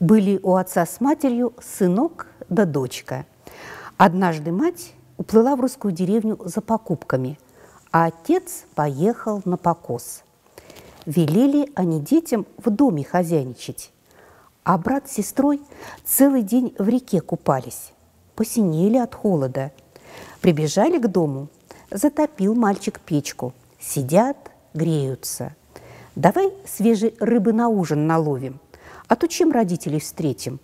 Были у отца с матерью сынок да дочка. Однажды мать уплыла в русскую деревню за покупками, а отец поехал на покос. Велели они детям в доме хозяйничать, а брат с сестрой целый день в реке купались, посинели от холода. Прибежали к дому, затопил мальчик печку, сидят, греются. Давай свежей рыбы на ужин наловим, а то чем родителей встретим?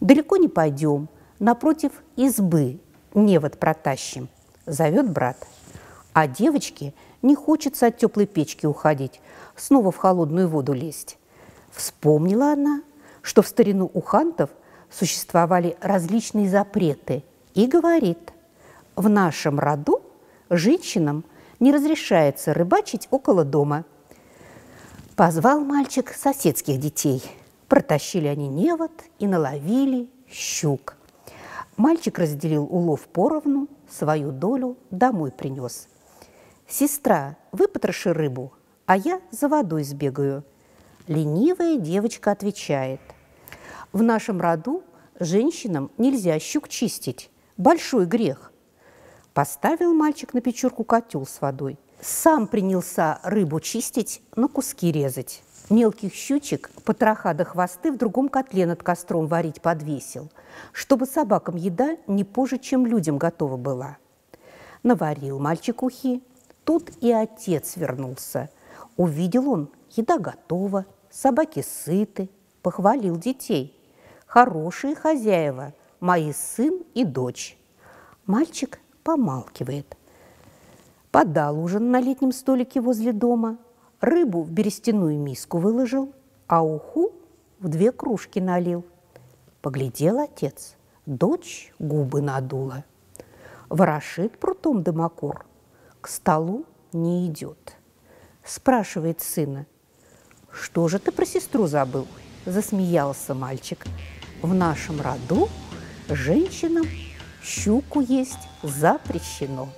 Далеко не пойдем, напротив избы невод протащим, зовет брат. А девочке не хочется от теплой печки уходить, снова в холодную воду лезть. Вспомнила она, что в старину у хантов существовали различные запреты, и говорит, в нашем роду женщинам не разрешается рыбачить около дома. Позвал мальчик соседских детей. Протащили они невод и наловили щук. Мальчик разделил улов поровну, свою долю домой принес. «Сестра, выпотроши рыбу, а я за водой сбегаю». Ленивая девочка отвечает. «В нашем роду женщинам нельзя щук чистить. Большой грех. Поставил мальчик на печурку котел с водой. Сам принялся рыбу чистить, на куски резать. Мелких щучек, потроха до хвосты в другом котле над костром варить подвесил, чтобы собакам еда не позже, чем людям готова была. Наварил мальчик ухи. Тут и отец вернулся. Увидел он, еда готова, собаки сыты, похвалил детей. Хорошие хозяева, мои сын и дочь. Мальчик помалкивает. Подал ужин на летнем столике возле дома, рыбу в берестяную миску выложил, а уху в две кружки налил. Поглядел отец, дочь губы надула. Ворошит прутом дымокур, к столу не идет. Спрашивает сына, что же ты про сестру забыл? Засмеялся мальчик. В нашем роду женщинам щуку есть запрещено.